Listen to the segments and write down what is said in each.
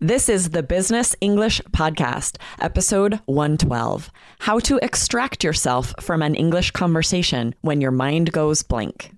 This is the Business English Podcast, episode 112 How to Extract Yourself from an English Conversation When Your Mind Goes Blank.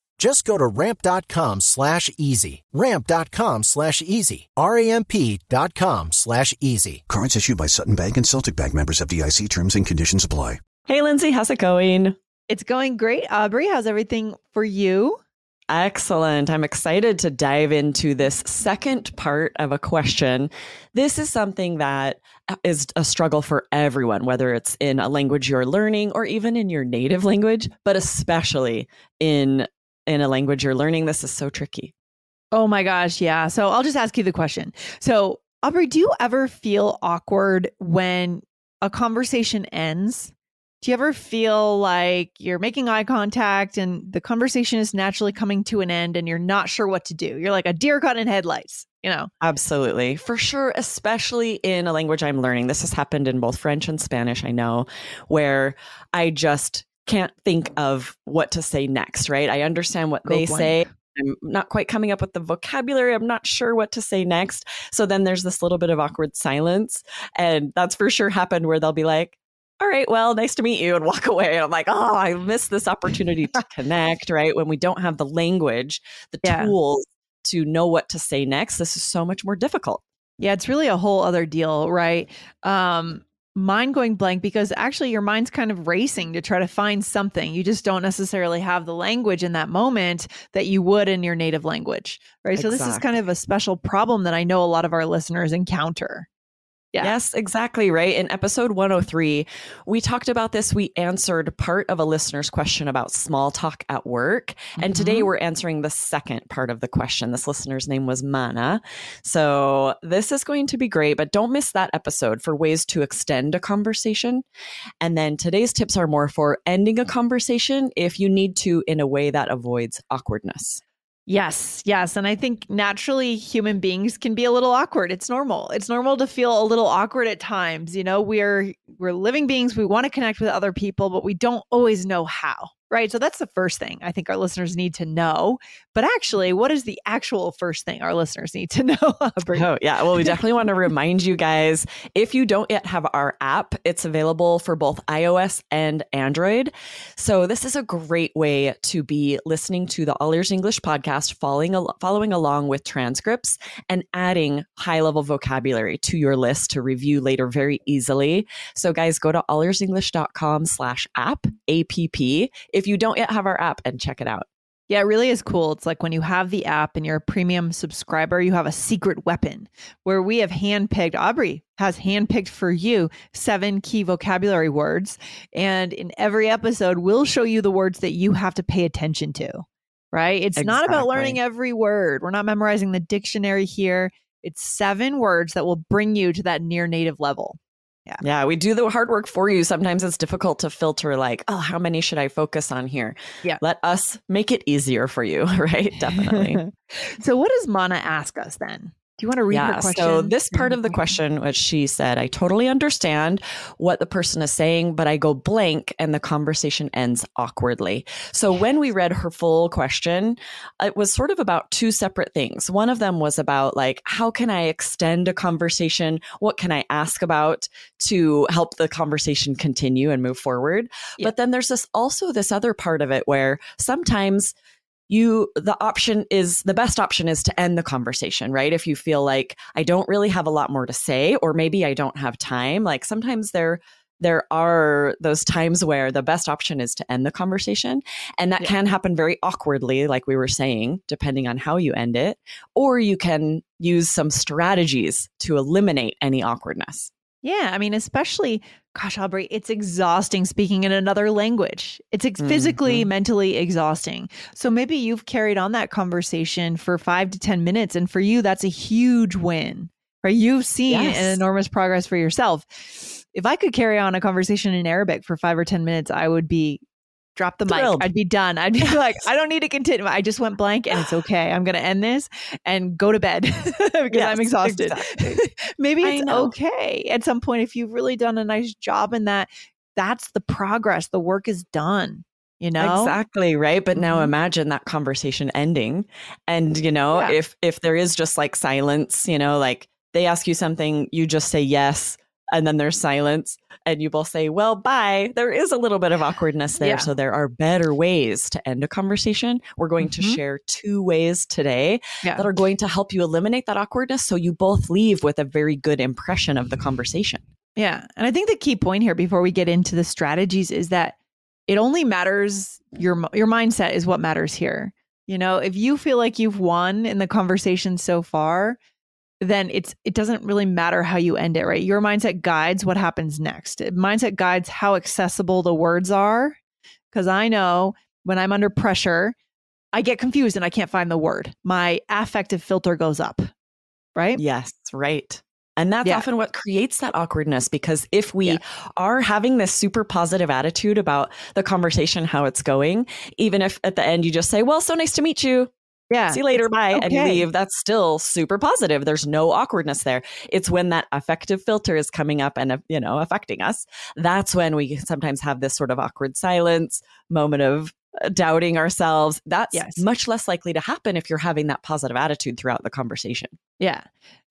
Just go to ramp.com slash easy. Ramp.com slash easy. R-A-M-P dot com slash easy. Cards issued by Sutton Bank and Celtic Bank members of FDIC terms and conditions apply. Hey, Lindsay, how's it going? It's going great. Aubrey, how's everything for you? Excellent. I'm excited to dive into this second part of a question. This is something that is a struggle for everyone, whether it's in a language you're learning or even in your native language, but especially in in a language you're learning. This is so tricky. Oh my gosh, yeah. So I'll just ask you the question. So, Aubrey, do you ever feel awkward when a conversation ends? Do you ever feel like you're making eye contact and the conversation is naturally coming to an end and you're not sure what to do? You're like a deer caught in headlights, you know? Absolutely. For sure, especially in a language I'm learning. This has happened in both French and Spanish, I know, where I just can't think of what to say next, right? I understand what Go they blank. say. I'm not quite coming up with the vocabulary. I'm not sure what to say next. So then there's this little bit of awkward silence. And that's for sure happened where they'll be like, all right, well, nice to meet you, and walk away. And I'm like, oh, I missed this opportunity to connect, right? When we don't have the language, the Yeah. tools to know what to say next, this is so much more difficult. Yeah, it's really a whole other deal, right? Um, mind going blank because actually your mind's kind of racing to try to find something. You just don't necessarily have the language in that moment that you would in your native language, right? So this is kind of a special problem that I know a lot of our listeners encounter. Yeah. Yes, exactly. Right. In episode 103, we talked about this. We answered part of a listener's question about small talk at work. And today Mhm. we're answering the second part of the question. This listener's name was Mana. So this is going to be great, but don't miss that episode for ways to extend a conversation. And then today's tips are more for ending a conversation if you need to in a way that avoids awkwardness. Yes, yes. And I think naturally human beings can be a little awkward. It's normal. It's normal to feel a little awkward at times. You know, we're we're living beings. We want to connect with other people, but we don't always know how. Right. So that's the first thing I think our listeners need to know. But actually, what is the actual first thing our listeners need to know? Oh, yeah. Well, we definitely want to remind you guys if you don't yet have our app, it's available for both iOS and Android. So, this is a great way to be listening to the All Ears English podcast, following, al- following along with transcripts and adding high level vocabulary to your list to review later very easily. So, guys, go to allearsenglish.com slash app, APP, if you don't yet have our app and check it out. Yeah, it really is cool. It's like when you have the app and you're a premium subscriber, you have a secret weapon where we have handpicked, Aubrey has handpicked for you seven key vocabulary words. And in every episode, we'll show you the words that you have to pay attention to, right? It's not about learning every word. We're not memorizing the dictionary here. It's seven words that will bring you to that near native level. Yeah, Yeah. we do the hard work for you. Sometimes it's difficult to filter, like, oh, how many should I focus on here? Yeah. Let us make it easier for you, right? Definitely. so, what does Mana ask us then? Do you want to read yeah, her question? So this part of the question, which she said, I totally understand what the person is saying, but I go blank and the conversation ends awkwardly. So when we read her full question, it was sort of about two separate things. One of them was about like, how can I extend a conversation? What can I ask about to help the conversation continue and move forward? Yeah. But then there's this also this other part of it where sometimes you the option is the best option is to end the conversation right? If you feel like i don't really have a lot more to say or maybe i don't have time. Like sometimes there there are those times where the best option is to end the conversation and that Yeah. can happen very awkwardly like we were saying depending on how you end it or you can use some strategies to eliminate any awkwardness. Yeah, I mean, especially, gosh, Aubrey, it's exhausting speaking in another language. It's ex- physically, Mhm. mentally exhausting. So maybe you've carried on that conversation for five to 10 minutes. And for you, that's a huge win, right? You've seen Yes. an enormous progress for yourself. If I could carry on a conversation in Arabic for five or 10 minutes, I would be. Drop the Thrilled. mic. I'd be done. I'd be like, I don't need to continue. I just went blank and it's okay. I'm going to end this and go to bed because Yes, I'm exhausted. exactly. maybe it's okay at some point if you've really done a nice job in that that's the progress the work is done you know Exactly, right? But now Mhm. imagine that conversation ending and you know, Yeah. if if there is just like silence, you know, like they ask you something, you just say yes and then there's silence and you both say, "Well, bye." There is a little bit of awkwardness there, Yeah. so there are better ways to end a conversation. We're going to Mhm. share two ways today Yeah. that are going to help you eliminate that awkwardness so you both leave with a very good impression of the conversation. yeah and i think the key point here before we get into the strategies is that it only matters your your mindset is what matters here you know if you feel like you've won in the conversation so far then it's it doesn't really matter how you end it right your mindset guides what happens next mindset guides how accessible the words are because i know when i'm under pressure i get confused and i can't find the word my affective filter goes up right Yes, right. And that's Yeah. often what creates that awkwardness because if we Yeah. are having this super positive attitude about the conversation, how it's going, even if at the end you just say, Well, so nice to meet you. Yeah See you later. Bye. And you leave. That's still super positive. There's no awkwardness there. It's when that affective filter is coming up and, uh, you know, affecting us. That's when we sometimes have this sort of awkward silence, moment of uh, doubting ourselves. That's Yes. much less likely to happen if you're having that positive attitude throughout the conversation. Yeah.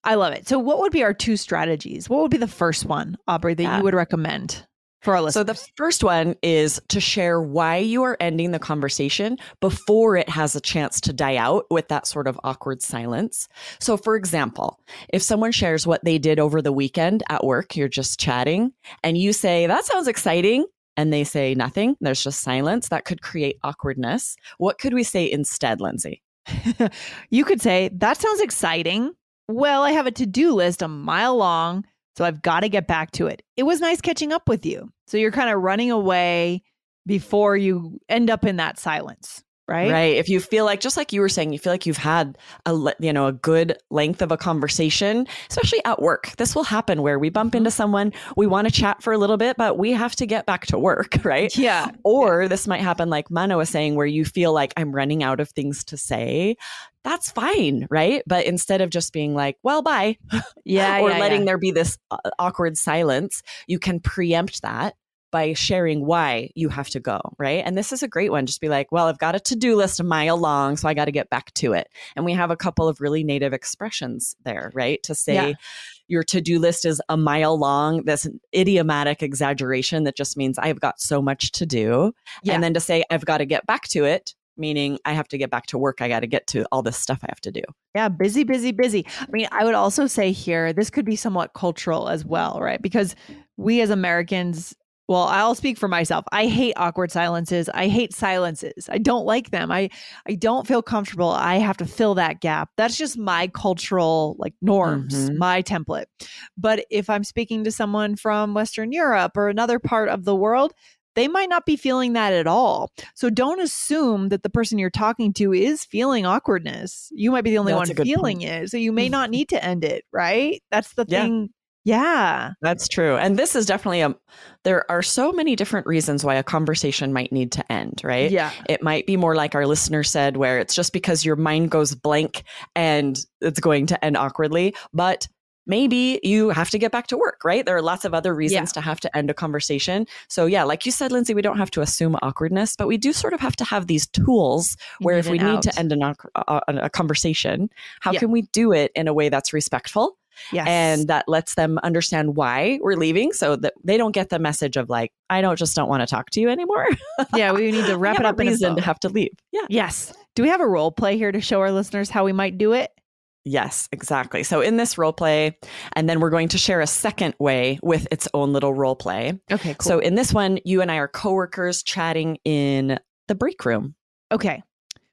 I love it. So what would be our two strategies? What would be the first one, Aubrey, that Yeah. you would recommend for our So the first one is to share why you are ending the conversation before it has a chance to die out with that sort of awkward silence. So for example, if someone shares what they did over the weekend at work, you're just chatting and you say, "That sounds exciting." And they say nothing. There's just silence. That could create awkwardness. What could we say instead, Lindsay? you could say, that sounds exciting. Well, I have a to do list a mile long, so I've got to get back to it. It was nice catching up with you. So you're kind of running away before you end up in that silence, right? Right. If you feel like, just like you were saying, you feel like you've had a you know a good length of a conversation, especially at work. This will happen where we bump into someone, we want to chat for a little bit, but we have to get back to work, right? Yeah. Or this might happen, like Mana was saying, where you feel like I'm running out of things to say. That's fine, right? But instead of just being like, "Well, bye," Yeah. or yeah, letting yeah. there be this uh, awkward silence, you can preempt that by sharing why you have to go, right? And this is a great one. Just be like, well, I've got a to do list a mile long, so I got to get back to it. And we have a couple of really native expressions there, right? To say, Yeah. your to do list is a mile long, this idiomatic exaggeration that just means I've got so much to do. Yeah. And then to say, I've got to get back to it, meaning I have to get back to work. I got to get to all this stuff I have to do. Yeah, busy, busy, busy. I mean, I would also say here, this could be somewhat cultural as well, right? Because we as Americans, well, I'll speak for myself. I hate awkward silences. I hate silences. I don't like them. I I don't feel comfortable. I have to fill that gap. That's just my cultural like norms, Mhm. my template. But if I'm speaking to someone from Western Europe or another part of the world, they might not be feeling that at all. So don't assume that the person you're talking to is feeling awkwardness. You might be the only That's one feeling point. it. So you may not need to end it, right? That's the Yeah. thing Yeah. That's true. And this is definitely a there are so many different reasons why a conversation might need to end, right? Yeah. It might be more like our listener said where it's just because your mind goes blank and it's going to end awkwardly, but maybe you have to get back to work, right? There are lots of other reasons to have to end a conversation. So yeah, like you said Lindsay, we don't have to assume awkwardness, but we do sort of have to have these tools where if we need out. to end an, a, a conversation, how Yeah. can we do it in a way that's respectful? Yes. and that lets them understand why we're leaving so that they don't get the message of like i don't just don't want to talk to you anymore yeah, we need to wrap it up a in a to have to leave yeah Yes. Do we have a role play here to show our listeners how we might do it? yes exactly so in this role play and then we're going to share a second way with its own little role play Okay, so in this one you and i are coworkers chatting in the break room okay.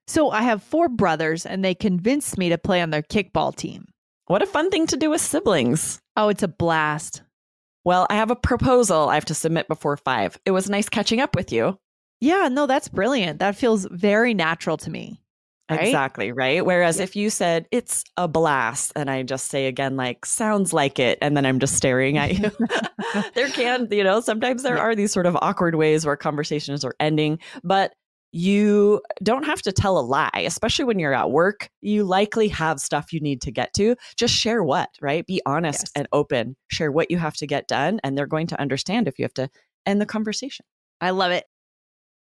So I have four brothers and they convinced me to play on their kickball team. What a fun thing to do with siblings Oh, it's a blast. well i have a proposal i have to submit before five it was nice catching up with you Yeah, no, that's brilliant. That feels very natural to me. Right? Exactly, right? Whereas Yeah. if you said it's a blast and I just say again like sounds like it and then I'm just staring at you. there can, you know, sometimes there Yeah. are these sort of awkward ways where conversations are ending, but you don't have to tell a lie, especially when you're at work. You likely have stuff you need to get to. Just share what, right? Be honest Yes. and open. Share what you have to get done and they're going to understand if you have to end the conversation. I love it.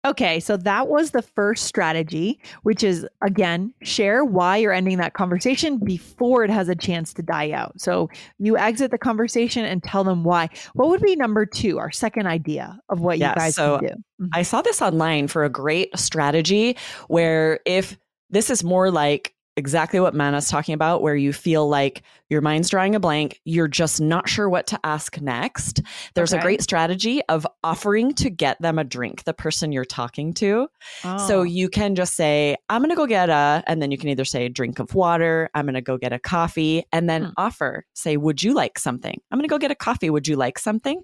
Okay, so that was the first strategy, which is again, share why you're ending that conversation before it has a chance to die out. So you exit the conversation and tell them why. What would be number two, our second idea of what Yeah, you guys so can do? Mhm. I saw this online for a great strategy where if this is more like exactly what Mana's talking about, where you feel like your mind's drawing a blank, you're just not sure what to ask next. There's a great strategy of offering to get them a drink, the person you're talking to. So Oh. you can just say, I'm going to go get a, and then you can either say a drink of water, I'm going to go get a coffee, and then Hmm. offer, say, Would you like something? I'm going to go get a coffee. Would you like something?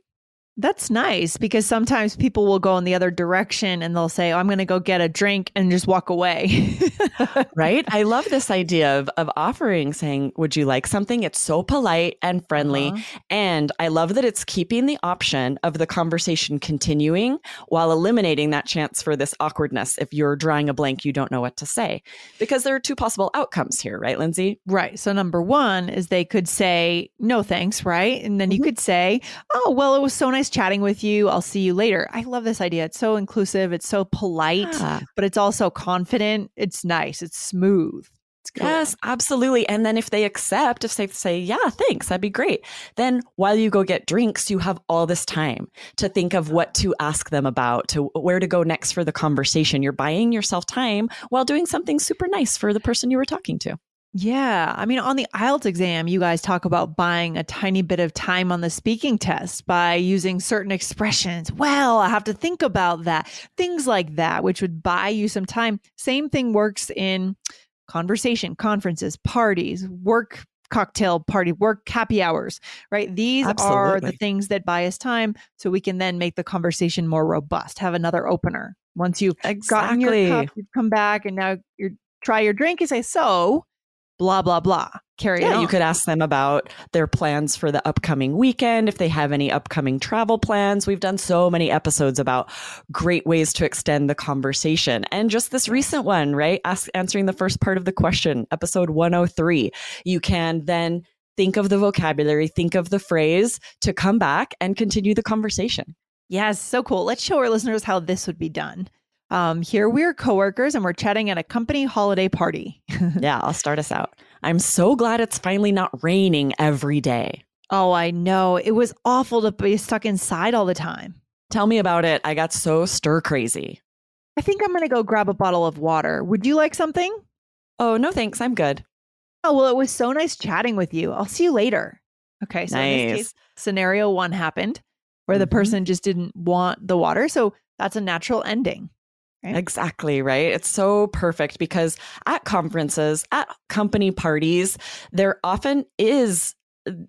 That's nice because sometimes people will go in the other direction and they'll say, oh, I'm going to go get a drink and just walk away. right? I love this idea of, of offering, saying, Would you like something? It's so polite and friendly. Uh-huh. And I love that it's keeping the option of the conversation continuing while eliminating that chance for this awkwardness if you're drawing a blank, you don't know what to say. Because there are two possible outcomes here, right, Lindsay? Right. So, number one is they could say, no thanks, right? And then you Mhm. could say, oh, well, it was so nice chatting with you. I'll see you later. I love this idea. It's so inclusive, it's so polite, Ah, but it's also confident. It's nice, it's smooth. It's cool. Yes, absolutely. And then if they accept, if they say, yeah, thanks, that'd be great. Then while you go get drinks, you have all this time to think of what to ask them about, to where to go next for the conversation. You're buying yourself time while doing something super nice for the person you were talking to. Yeah. I mean, on the IELTS exam, you guys talk about buying a tiny bit of time on the speaking test by using certain expressions. Well, I have to think about that. Things like that, which would buy you some time. Same thing works in conversation, conferences, parties, work cocktail party, work happy hours, right? These are the things that buy us time so we can then make the conversation more robust, have another opener. Once you've gotten your cup, you've come back and now you try your drink and say, so blah, blah, blah. Carry Yeah, on. you could ask them about their plans for the upcoming weekend, if they have any upcoming travel plans. We've done so many episodes about great ways to extend the conversation. And just this recent one, right? Ask, answering the first part of the question, episode 103. You can then think of the vocabulary, think of the phrase to come back and continue the conversation. Yes, so cool. Let's show our listeners how this would be done. Um, here we're coworkers and we're chatting at a company holiday party. yeah, I'll start us out. I'm so glad it's finally not raining every day. oh, I know. It was awful to be stuck inside all the time. Tell me about it. I got so stir crazy. I think I'm going to go grab a bottle of water. Would you like something? Oh, no thanks. I'm good. Oh, well, it was so nice chatting with you. I'll see you later. Okay. So in this Nice. case, scenario one happened where the Mhm. person just didn't want the water. So that's a natural ending. Right. Exactly, right? It's so perfect because at conferences, at company parties, there often is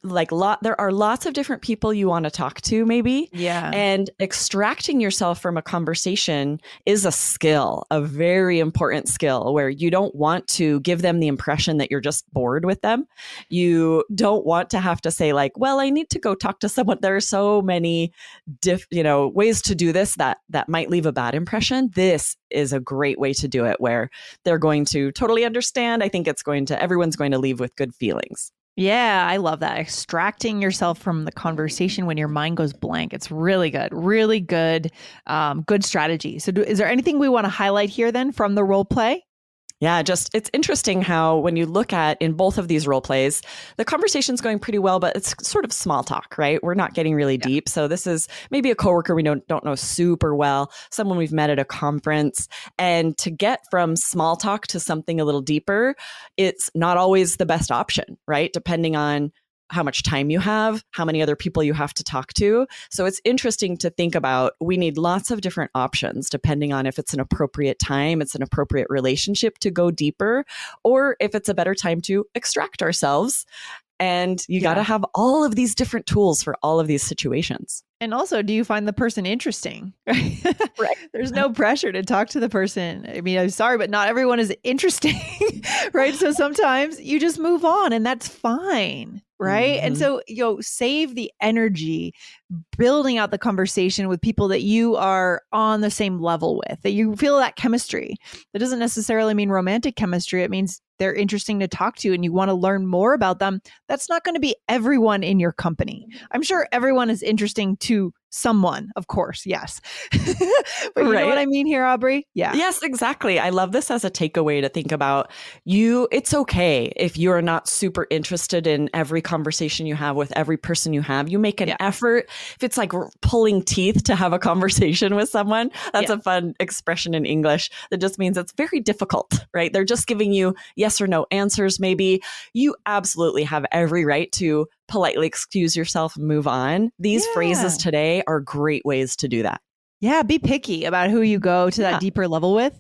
like lot there are lots of different people you want to talk to maybe. Yeah. and extracting yourself from a conversation is a skill a very important skill where you don't want to give them the impression that you're just bored with them. You don't want to have to say like well i need to go talk to someone. There are so many diff you know ways to do this that that might leave a bad impression. This is a great way to do it where they're going to totally understand. I think it's going to everyone's going to leave with good feelings Yeah, I love that. Extracting yourself from the conversation when your mind goes blank. It's really good. Really good. Um, good strategy. So, do, is there anything we want to highlight here then from the role play? Yeah, just it's interesting how when you look at in both of these role plays, the conversation's going pretty well, but it's sort of small talk, right? We're not getting really deep. So this is maybe a coworker we don't don't know super well, someone we've met at a conference, and to get from small talk to something a little deeper, it's not always the best option, right? Depending on how much time you have, how many other people you have to talk to. So it's interesting to think about. We need lots of different options depending on if it's an appropriate time, it's an appropriate relationship to go deeper, or if it's a better time to extract ourselves. And you got to have all of these different tools for all of these situations. And also, do you find the person interesting? Right. There's no pressure to talk to the person. I mean, I'm sorry, but not everyone is interesting, right? So sometimes you just move on and that's fine. Right. And Mhm. so, you know, save the energy building out the conversation with people that you are on the same level with, that you feel that chemistry. That doesn't necessarily mean romantic chemistry. It means they're interesting to talk to and you want to learn more about them. That's not going to be everyone in your company. I'm sure everyone is interesting to someone, of course, yes. but you know what I mean here, Aubrey? Yeah. Yes, exactly. I love this as a takeaway to think about. You, it's okay if you're not super interested in every conversation you have with every person you have. You make an Yeah. effort. If it's like pulling teeth to have a conversation with someone, that's Yeah. a fun expression in English that just means it's very difficult, right? They're just giving you yes or no answers, maybe. You absolutely have every right to politely excuse yourself and move on. These phrases today are great ways to do that. Yeah, be picky about who you go to Yeah. that deeper level with.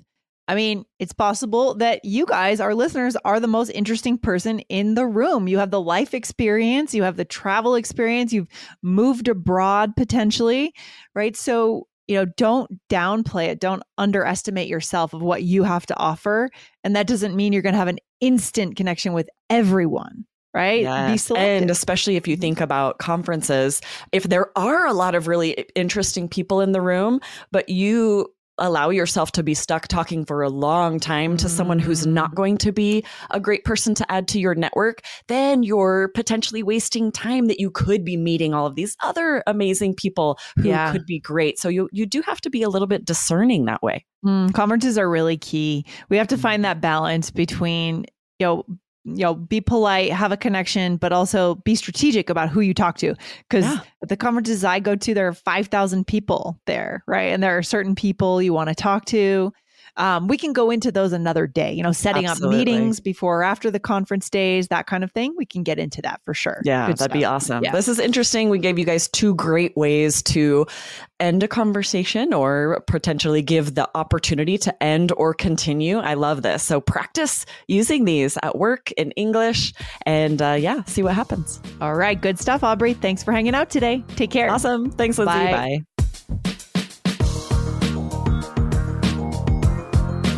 I mean, it's possible that you guys, our listeners, are the most interesting person in the room. You have the life experience, you have the travel experience, you've moved abroad potentially, right? So, you know, don't downplay it. Don't underestimate yourself of what you have to offer. And that doesn't mean you're going to have an instant connection with everyone, right? Yes. And especially if you think about conferences, if there are a lot of really interesting people in the room, but you allow yourself to be stuck talking for a long time to someone who's Mm. not going to be a great person to add to your network, then you're potentially wasting time that you could be meeting all of these other amazing people who Yeah. could be great. So you you do have to be a little bit discerning that way. Mm, conferences are really key. We have to find that balance between, you know, you know, be polite, have a connection, but also be strategic about who you talk to. Because Yeah. the conferences I go to, there are five thousand people there, right? And there are certain people you want to talk to. Um, we can go into those another day. You know, setting Absolutely. up meetings before or after the conference days, that kind of thing. We can get into that for sure. Yeah, Good that'd be awesome. Yeah. This is interesting. We gave you guys two great ways to end a conversation or potentially give the opportunity to end or continue. I love this. So practice using these at work in English and uh, yeah, see what happens. All right, good stuff, Aubrey. Thanks for hanging out today. Take care. Awesome. Thanks, Lindsay. Bye. Bye.